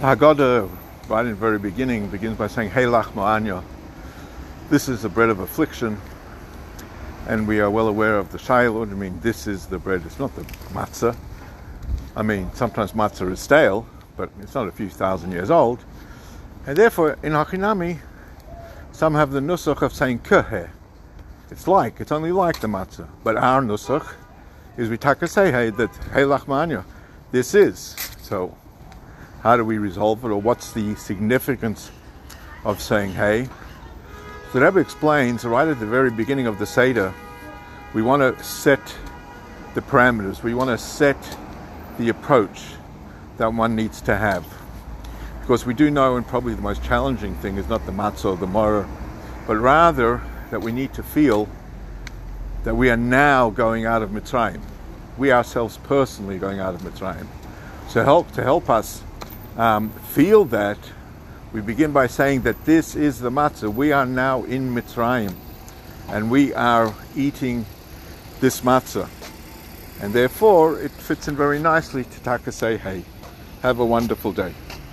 Haggadah, right in the very beginning, begins by saying, Hey lach ma'anya. This is the bread of affliction. And we are well aware of the Shiloh. I mean, this is the bread. It's not the matzah. I mean, sometimes matzah is stale, but it's not a few thousand years old. And therefore, in Hachinami, some have the nusach of saying kehe. It's like, it's only like the matzah. But our nusach is we say hey that hey lachmanya. This is. So how do we resolve it or what's the significance of saying hey? So Rebbe explains right at the very beginning of the Seder, we want to set the parameters, we want to set the approach that one needs to have. Because we do know, and probably the most challenging thing is not the matzah or the maror, but rather that we need to feel that we are now going out of Mitzrayim. We ourselves personally going out of Mitzrayim. So help to help us um, feel that, we begin by saying that this is the matzah. We are now in Mitzrayim, and we are eating this matzah, and therefore it fits in very nicely to Taka say, "Hey, have a wonderful day."